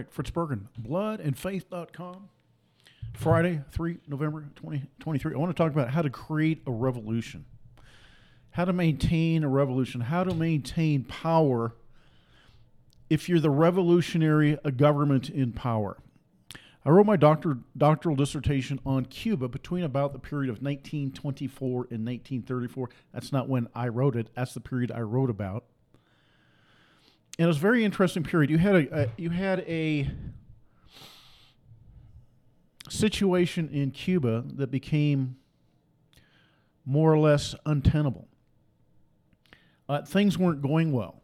right, Fritz Berggren, bloodandfaith.com. Friday, 3 November 2023. I want to talk about how to create a revolution, how to maintain a revolution, how to maintain power if you're the revolutionary government in power. I wrote my doctor, doctoral dissertation on Cuba between about the period of 1924 and 1934. That's not when I wrote it, that's the period I wrote about. And it was a very interesting period. You had a, a you had a situation in Cuba that became more or less untenable. Uh, things weren't going well.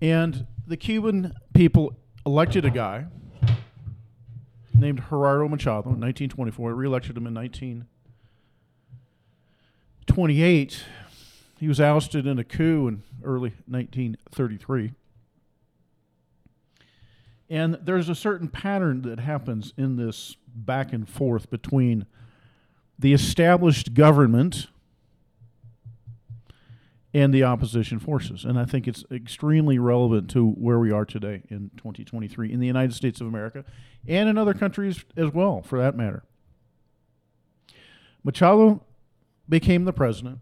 And the Cuban people elected a guy named Gerardo Machado in 1924, reelected him in 1928. He was ousted in a coup in early 1933. And there's a certain pattern that happens in this back and forth between the established government and the opposition forces. And I think it's extremely relevant to where we are today in 2023 in the United States of America and in other countries as well, for that matter. Machado became the president.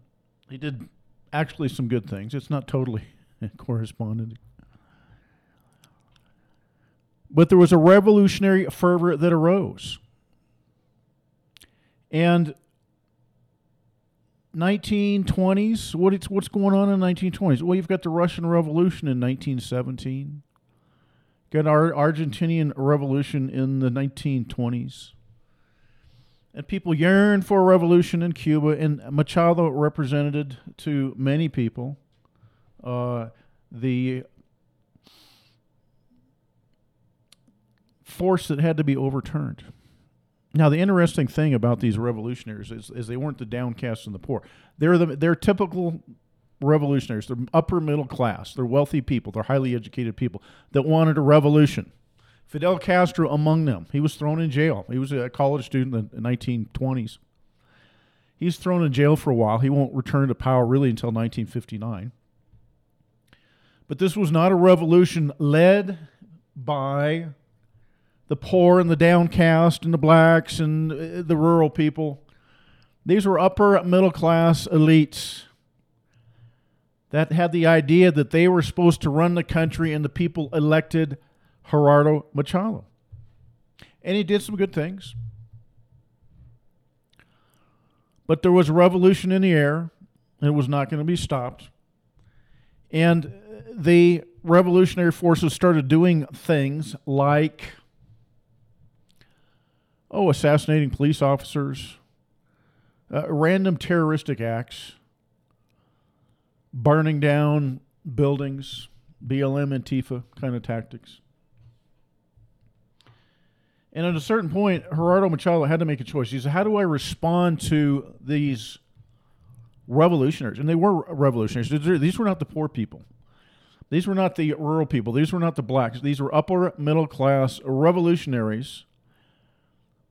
He did actually some good things. It's not totally corresponded but there was a revolutionary fervor that arose. And 1920s, what it's, what's going on in 1920s? Well, you've got the Russian Revolution in 1917. Got our Argentinian Revolution in the 1920s. And people yearned for a revolution in Cuba, and Machado represented to many people uh, the force that had to be overturned. Now, the interesting thing about these revolutionaries is, is they weren't the downcast and the poor. They're the they're typical revolutionaries. They're upper middle class. They're wealthy people. They're highly educated people that wanted a revolution. Fidel Castro among them. He was thrown in jail. He was a college student in the 1920s. He's thrown in jail for a while. He won't return to power really until 1959. But this was not a revolution led by the poor and the downcast and the blacks and uh, the rural people. These were upper middle class elites that had the idea that they were supposed to run the country and the people elected Gerardo Machado. And he did some good things. But there was a revolution in the air, and it was not going to be stopped. And the revolutionary forces started doing things like oh, assassinating police officers, uh, random terroristic acts, burning down buildings, BLM and Antifa kind of tactics. And at a certain point, Gerardo Machado had to make a choice. He said, How do I respond to these revolutionaries? And they were revolutionaries. These were not the poor people. These were not the rural people. These were not the blacks. These were upper middle class revolutionaries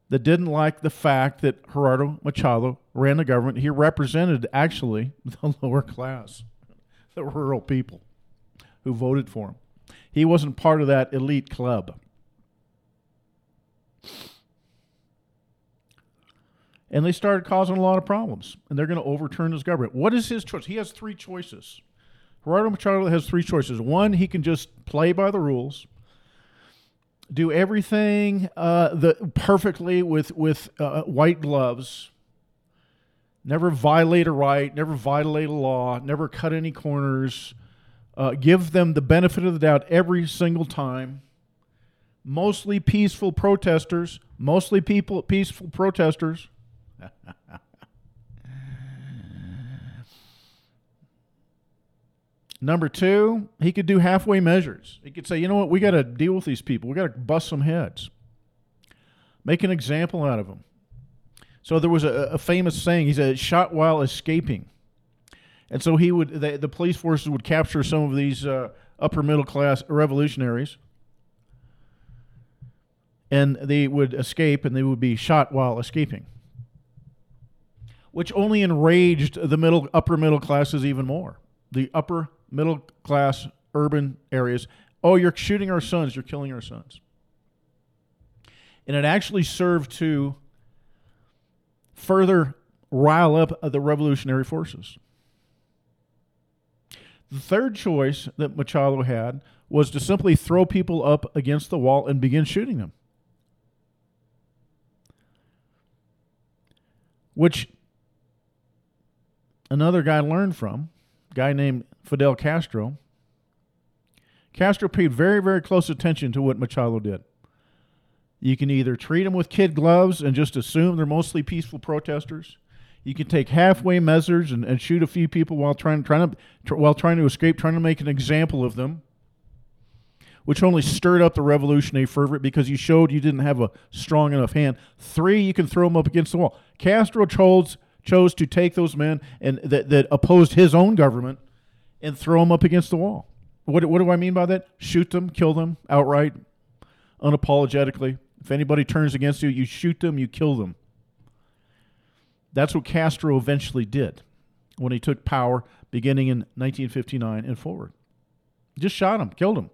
that didn't like the fact that Gerardo Machado ran the government. He represented actually the lower class, the rural people who voted for him. He wasn't part of that elite club. And they started causing a lot of problems. And they're going to overturn his government. What is his choice? He has three choices. Gerardo Machado has three choices. One, he can just play by the rules do everything uh, the perfectly with with uh, white gloves. Never violate a right, never violate a law, never cut any corners. Uh, give them the benefit of the doubt every single time. Mostly peaceful protesters, mostly people peaceful protesters. Number two, he could do halfway measures. He could say, you know what, we got to deal with these people. We got to bust some heads. Make an example out of them. So there was a, a famous saying. He said, "Shot while escaping," and so he would. The, the police forces would capture some of these uh, upper middle class revolutionaries, and they would escape, and they would be shot while escaping, which only enraged the middle upper middle classes even more. The upper middle class urban areas Oh, you're shooting our sons, you're killing our sons. And it actually served to further rile up the revolutionary forces. The third choice that Machado had was to simply throw people up against the wall and begin shooting them. Which another guy learned from, guy named Fidel Castro. Castro paid very, very close attention to what Machado did. You can either treat them with kid gloves and just assume they're mostly peaceful protesters. You can take halfway measures and, and shoot a few people while trying, trying to tr- while trying to escape, trying to make an example of them, which only stirred up the revolutionary fervor because you showed you didn't have a strong enough hand. Three, you can throw them up against the wall. Castro chose chose to take those men and that, that opposed his own government and throw them up against the wall. What, what do I mean by that? Shoot them, kill them outright, unapologetically. If anybody turns against you, you shoot them, you kill them. That's what Castro eventually did when he took power beginning in 1959 and forward. Just shot him, killed him.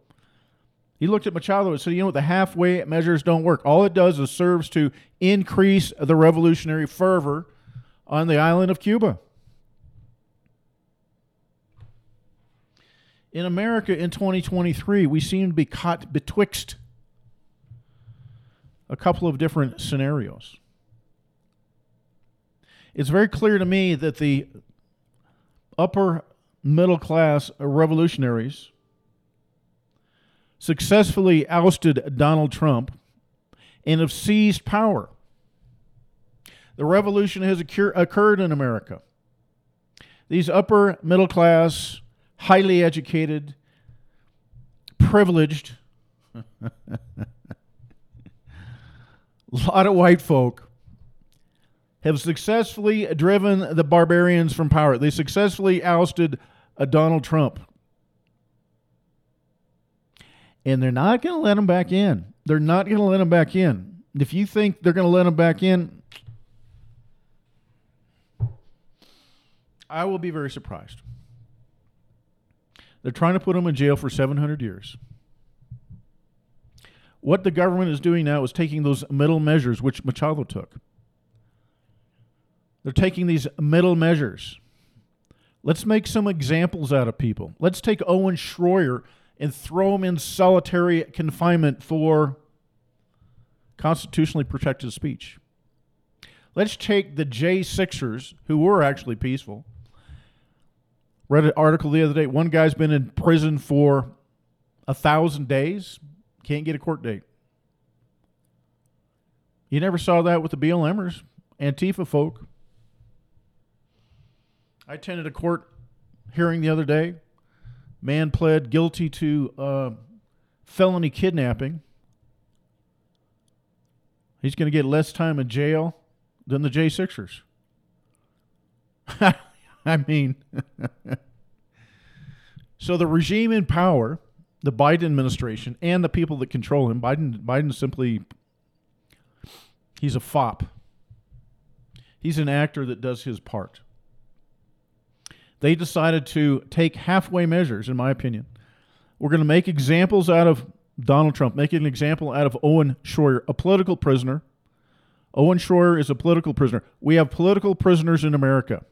He looked at Machado and said, you know what, the halfway measures don't work. All it does is serves to increase the revolutionary fervor on the island of Cuba. In America in 2023, we seem to be caught betwixt a couple of different scenarios. It's very clear to me that the upper middle class revolutionaries successfully ousted Donald Trump and have seized power. The revolution has occur- occurred in America. These upper middle class, highly educated, privileged lot of white folk have successfully driven the barbarians from power. They successfully ousted a Donald Trump. And they're not going to let him back in. They're not going to let him back in. If you think they're going to let him back in, I will be very surprised. They're trying to put him in jail for 700 years. What the government is doing now is taking those middle measures, which Machado took. They're taking these middle measures. Let's make some examples out of people. Let's take Owen Schroyer and throw him in solitary confinement for constitutionally protected speech. Let's take the J6ers, who were actually peaceful. Read an article the other day. One guy's been in prison for a thousand days can't get a court date. You never saw that with the BLMers, Antifa folk. I attended a court hearing the other day. Man pled guilty to uh, felony kidnapping. He's going to get less time in jail than the J6ers. I mean, so the regime in power the Biden administration and the people that control him. Biden Biden simply he's a fop. He's an actor that does his part. They decided to take halfway measures, in my opinion. We're going to make examples out of Donald Trump, make an example out of Owen Schroyer, a political prisoner. Owen Schroyer is a political prisoner. We have political prisoners in America.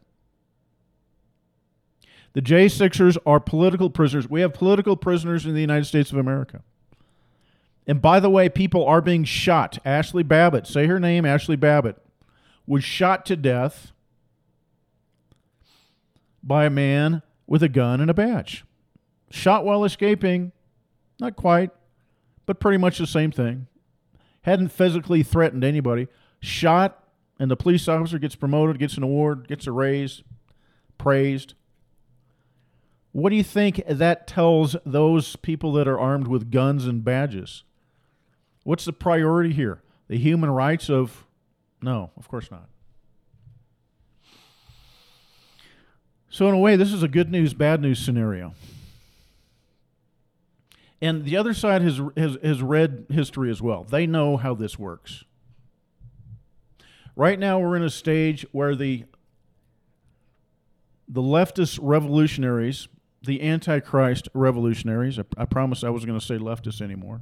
The J6ers are political prisoners. We have political prisoners in the United States of America. And by the way, people are being shot. Ashley Babbitt, say her name, Ashley Babbitt, was shot to death by a man with a gun and a badge. Shot while escaping, not quite, but pretty much the same thing. Hadn't physically threatened anybody. Shot, and the police officer gets promoted, gets an award, gets a raise, praised. What do you think that tells those people that are armed with guns and badges? What's the priority here? The human rights of. No, of course not. So, in a way, this is a good news, bad news scenario. And the other side has, has, has read history as well. They know how this works. Right now, we're in a stage where the, the leftist revolutionaries the Antichrist revolutionaries, I, I promised I wasn't going to say leftists anymore.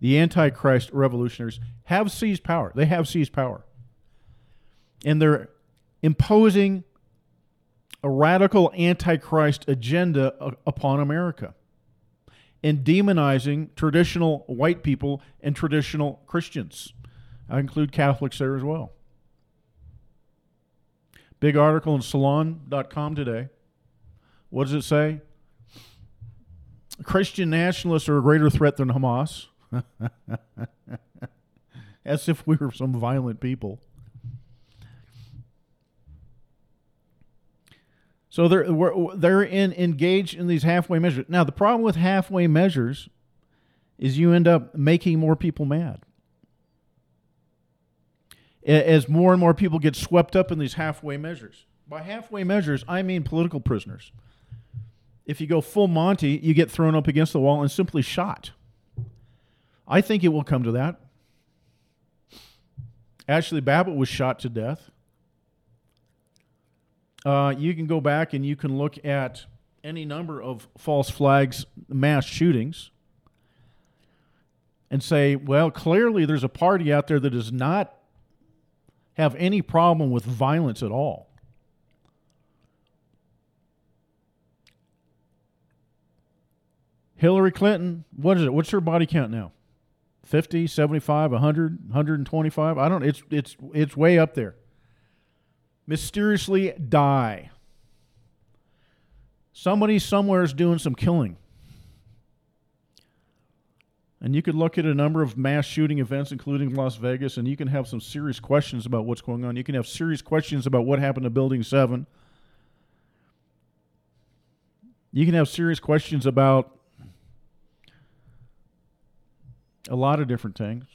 The Antichrist revolutionaries have seized power. They have seized power. And they're imposing a radical Antichrist agenda upon America and demonizing traditional white people and traditional Christians. I include Catholics there as well. Big article in salon.com today. What does it say? Christian nationalists are a greater threat than Hamas. As if we were some violent people. So they're they're in, engaged in these halfway measures. Now the problem with halfway measures is you end up making more people mad. As more and more people get swept up in these halfway measures. By halfway measures, I mean political prisoners. If you go full Monty, you get thrown up against the wall and simply shot. I think it will come to that. Ashley Babbitt was shot to death. Uh, you can go back and you can look at any number of false flags, mass shootings, and say, well, clearly there's a party out there that does not have any problem with violence at all. Hillary Clinton, what is it? What's her body count now? 50, 75, 100, 125? I don't it's it's it's way up there mysteriously die. Somebody somewhere is doing some killing. And you could look at a number of mass shooting events, including Las Vegas, and you can have some serious questions about what's going on. You can have serious questions about what happened to Building 7. You can have serious questions about a lot of different things.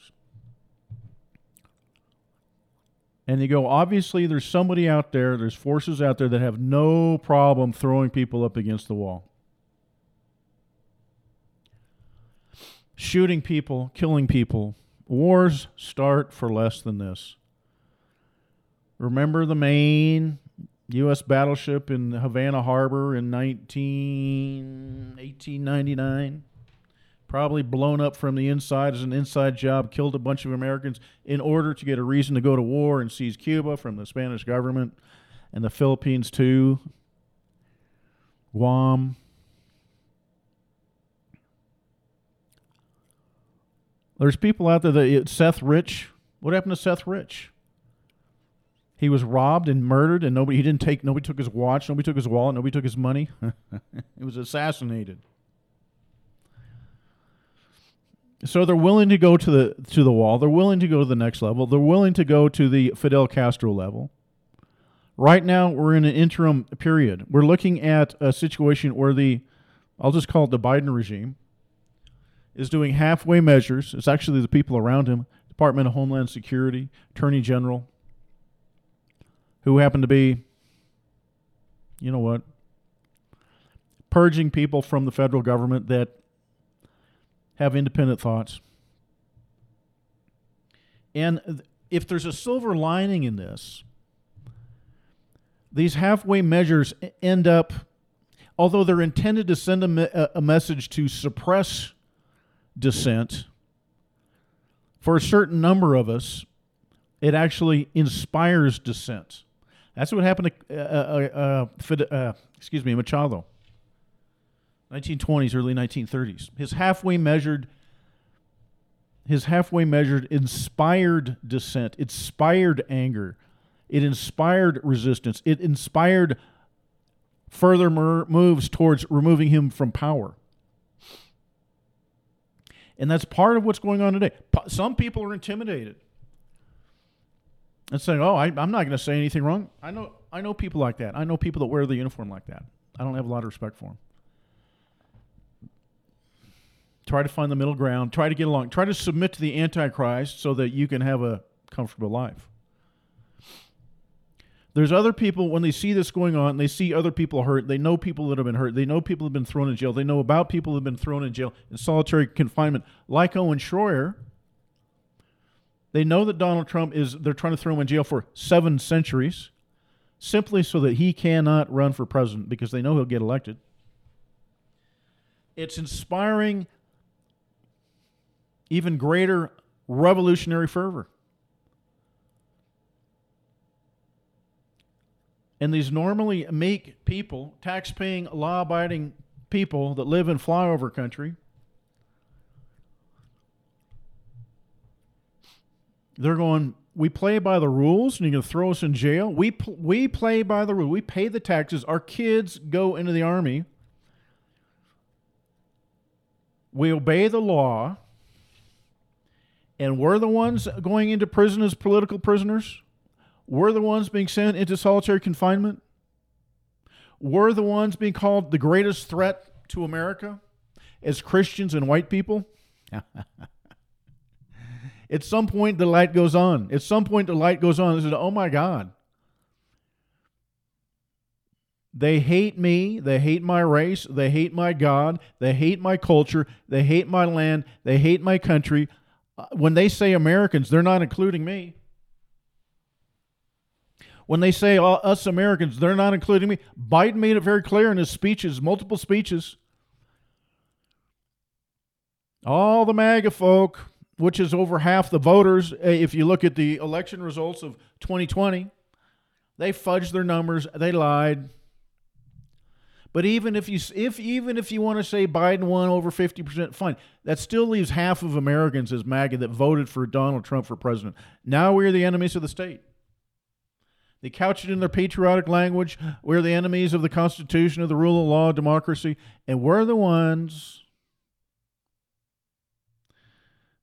and you go, obviously, there's somebody out there, there's forces out there that have no problem throwing people up against the wall. Shooting people, killing people. Wars start for less than this. Remember the Maine U.S. battleship in Havana Harbor in 19, 1899? Probably blown up from the inside as an inside job, killed a bunch of Americans in order to get a reason to go to war and seize Cuba from the Spanish government and the Philippines too, Guam. There's people out there that Seth Rich. What happened to Seth Rich? He was robbed and murdered, and nobody he didn't take. Nobody took his watch. Nobody took his wallet. Nobody took his money. he was assassinated. So they're willing to go to the to the wall. They're willing to go to the next level. They're willing to go to the Fidel Castro level. Right now, we're in an interim period. We're looking at a situation where the, I'll just call it the Biden regime, is doing halfway measures. It's actually the people around him, Department of Homeland Security, Attorney General, who happen to be, you know what, purging people from the federal government that have independent thoughts. And if there's a silver lining in this, these halfway measures end up, although they're intended to send a, me- a message to suppress dissent, for a certain number of us, it actually inspires dissent. That's what happened to, uh, uh, uh, uh excuse me, Machado. 1920s, early 1930s. His halfway measured his halfway measured inspired dissent, inspired anger, it inspired resistance, it inspired further moves towards removing him from power. And that's part of what's going on today. Some people are intimidated and saying, "Oh, I, am not going to say anything wrong." I know, I know people like that. I know people that wear the uniform like that. I don't have a lot of respect for them. Try to find the middle ground. Try to get along. Try to submit to the Antichrist so that you can have a comfortable life. There's other people, when they see this going on, they see other people hurt. They know people that have been hurt. They know people have been thrown in jail. They know about people that have been thrown in jail in solitary confinement, like Owen Schroyer. They know that Donald Trump is, they're trying to throw him in jail for seven centuries simply so that he cannot run for president because they know he'll get elected. it's inspiring even greater revolutionary fervor. And these normally meek people, tax paying, law abiding people that live in flyover country, they're going, we play by the rules and you're going to throw us in jail. We, pl- we play by the rules. We pay the taxes. Our kids go into the army. We obey the law. And we're the ones going into prison as political prisoners. We're the ones being sent into solitary confinement. We're the ones being called the greatest threat to America as Christians and white people. At some point, the light goes on. At some point, the light goes on. They said, Oh my God. They hate me. They hate my race. They hate my God. They hate my culture. They hate my land. They hate my country. When they say Americans, they're not including me. When they say uh, us Americans, they're not including me. Biden made it very clear in his speeches, multiple speeches. All the MAGA folk, which is over half the voters, eh, if you look at the election results of 2020, they fudged their numbers, they lied. But even if you if even if you want to say Biden won over 50%, fine. That still leaves half of Americans as MAGA that voted for Donald Trump for president. Now we're the enemies of the state. They couch it in their patriotic language. We're the enemies of the Constitution, of the rule of law, democracy, and we're the ones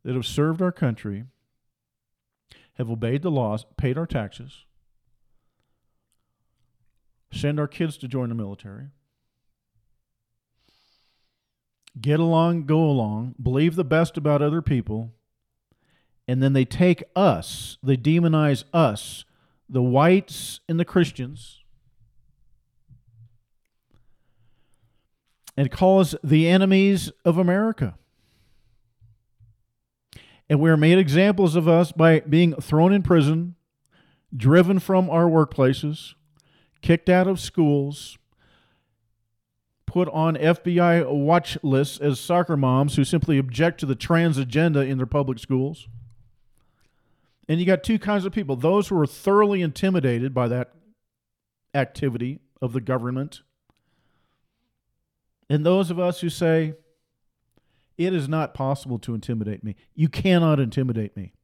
that have served our country, have obeyed the laws, paid our taxes, send our kids to join the military, get along, go along, believe the best about other people, and then they take us, they demonize us the whites and the Christians and call us the enemies of America. And we are made examples of us by being thrown in prison, driven from our workplaces, kicked out of schools, put on FBI watch lists as soccer moms who simply object to the trans agenda in their public schools. And you got two kinds of people those who are thoroughly intimidated by that activity of the government, and those of us who say, it is not possible to intimidate me. You cannot intimidate me.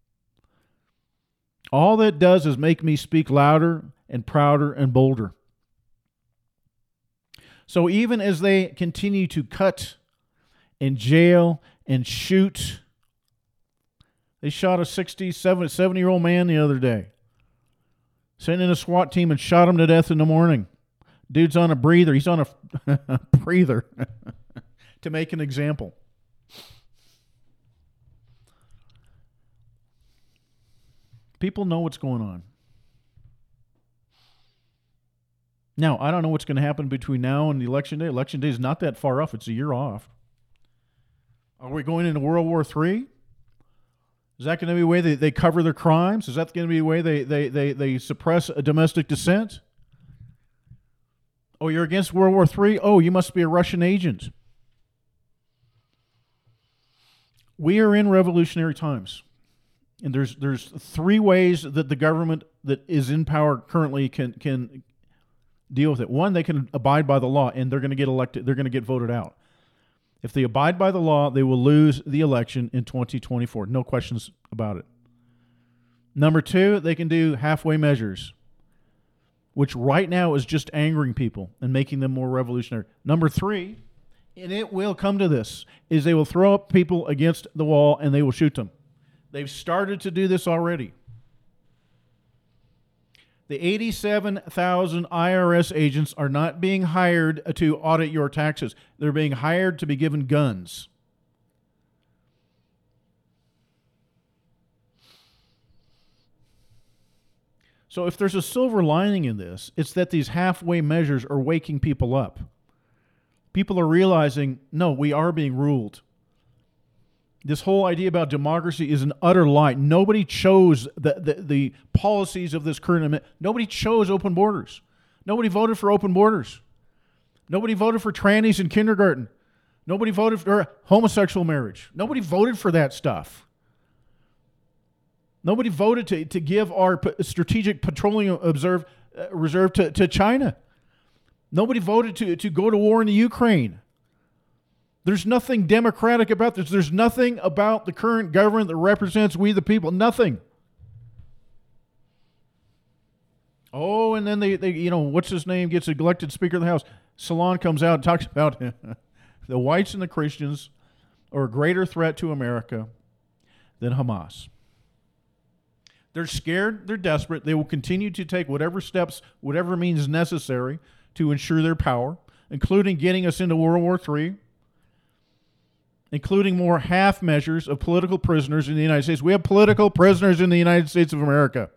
All that does is make me speak louder and prouder and bolder. So even as they continue to cut and jail and shoot they shot a 60, 70 year old man the other day. Sent in a SWAT team and shot him to death in the morning. Dude's on a breather. He's on a breather to make an example. People know what's going on. Now, I don't know what's going to happen between now and the election day. Election day is not that far off, it's a year off. Are we going into World War III? Is that going to be the way they, they cover their crimes? Is that going to be the way they, they, they, they suppress a domestic dissent? Oh, you're against World War III? Oh, you must be a Russian agent. We are in revolutionary times. And there's there's three ways that the government that is in power currently can can deal with it. One, they can abide by the law and they're going to get elected, they're going to get voted out. If they abide by the law, they will lose the election in 2024. No questions about it. Number two, they can do halfway measures, which right now is just angering people and making them more revolutionary. Number three, and it will come to this, is they will throw up people against the wall and they will shoot them. They've started to do this already. The 87,000 IRS agents are not being hired to audit your taxes. They're being hired to be given guns. So, if there's a silver lining in this, it's that these halfway measures are waking people up. People are realizing, no, we are being ruled. This whole idea about democracy is an utter lie. Nobody chose the, the, the policies of this current. Nobody chose open borders. Nobody voted for open borders. Nobody voted for trannies in kindergarten. Nobody voted for homosexual marriage. Nobody voted for that stuff. Nobody voted to, to give our strategic petroleum observe, uh, reserve to, to China. Nobody voted to, to go to war in the Ukraine. There's nothing democratic about this. There's nothing about the current government that represents we the people. Nothing. Oh, and then they, they you know, what's his name gets elected Speaker of the House. Salon comes out and talks about the whites and the Christians are a greater threat to America than Hamas. They're scared, they're desperate. They will continue to take whatever steps, whatever means necessary to ensure their power, including getting us into World War III, including more half measures of political prisoners in the United States. We have political prisoners in the United States of America.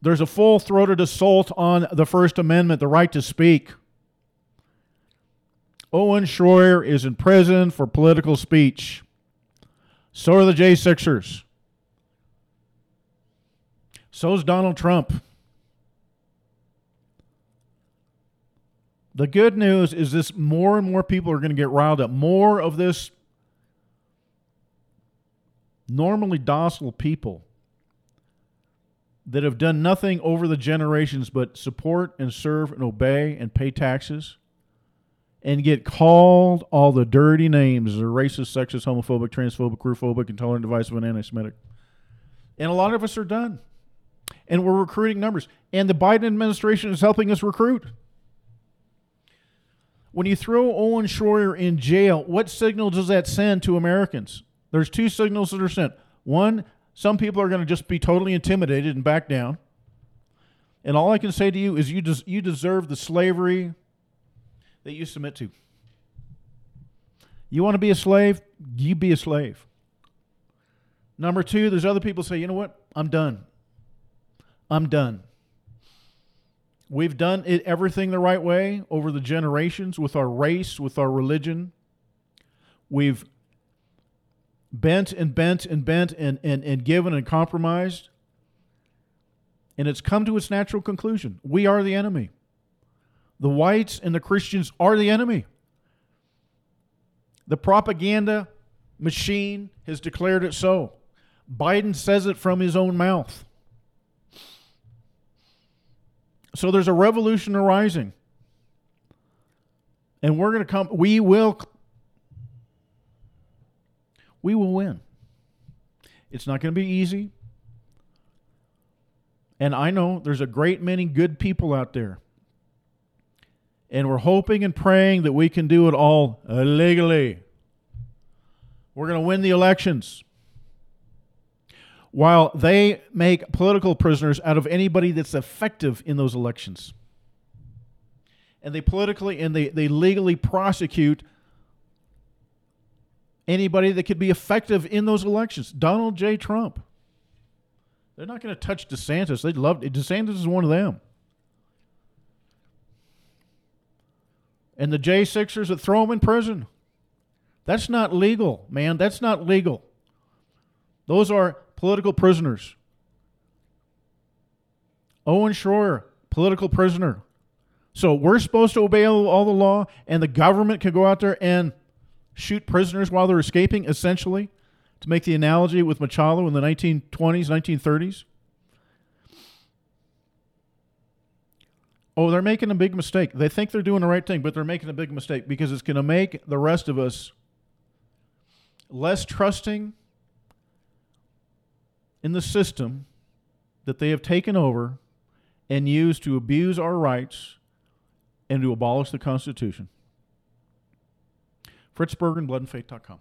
There's a full throated assault on the First Amendment, the right to speak. Owen Schroyer is in prison for political speech. So are the J6ers. So is Donald Trump. The good news is this more and more people are going to get riled up. More of this normally docile people that have done nothing over the generations but support and serve and obey and pay taxes and get called all the dirty names of racist, sexist, homophobic, transphobic, queerphobic, intolerant, divisive, and anti Semitic. And a lot of us are done. And we're recruiting numbers. And the Biden administration is helping us recruit. When you throw Owen Schroyer in jail, what signal does that send to Americans? There's two signals that are sent. One, some people are going to just be totally intimidated and back down. And all I can say to you is you, des- you deserve the slavery that you submit to. You want to be a slave? You be a slave. Number two, there's other people say, you know what? I'm done. I'm done. We've done it everything the right way over the generations with our race, with our religion. We've bent and bent and bent and, and, and given and compromised. And it's come to its natural conclusion. We are the enemy. The whites and the Christians are the enemy. The propaganda machine has declared it so. Biden says it from his own mouth. So there's a revolution arising. And we're going to come, we will we will win. It's not going to be easy. And I know there's a great many good people out there. And we're hoping and praying that we can do it all legally. We're going to win the elections. While they make political prisoners out of anybody that's effective in those elections. And they politically and they, they legally prosecute anybody that could be effective in those elections. Donald J. Trump. They're not going to touch DeSantis. They'd love DeSantis is one of them. And the J6ers that throw him in prison. That's not legal, man. That's not legal. Those are political prisoners. Owen Schroyer, political prisoner. So we're supposed to obey all, the law, and the government can go out there and shoot prisoners while they're escaping, essentially, to make the analogy with Machado in the 1920s, 1930s? Oh, they're making a big mistake. They think they're doing the right thing, but they're making a big mistake because it's going to make the rest of us less trusting in the system that they have taken over and used to abuse our rights and to abolish the Constitution. Fritz Berggren, bloodandfaith.com.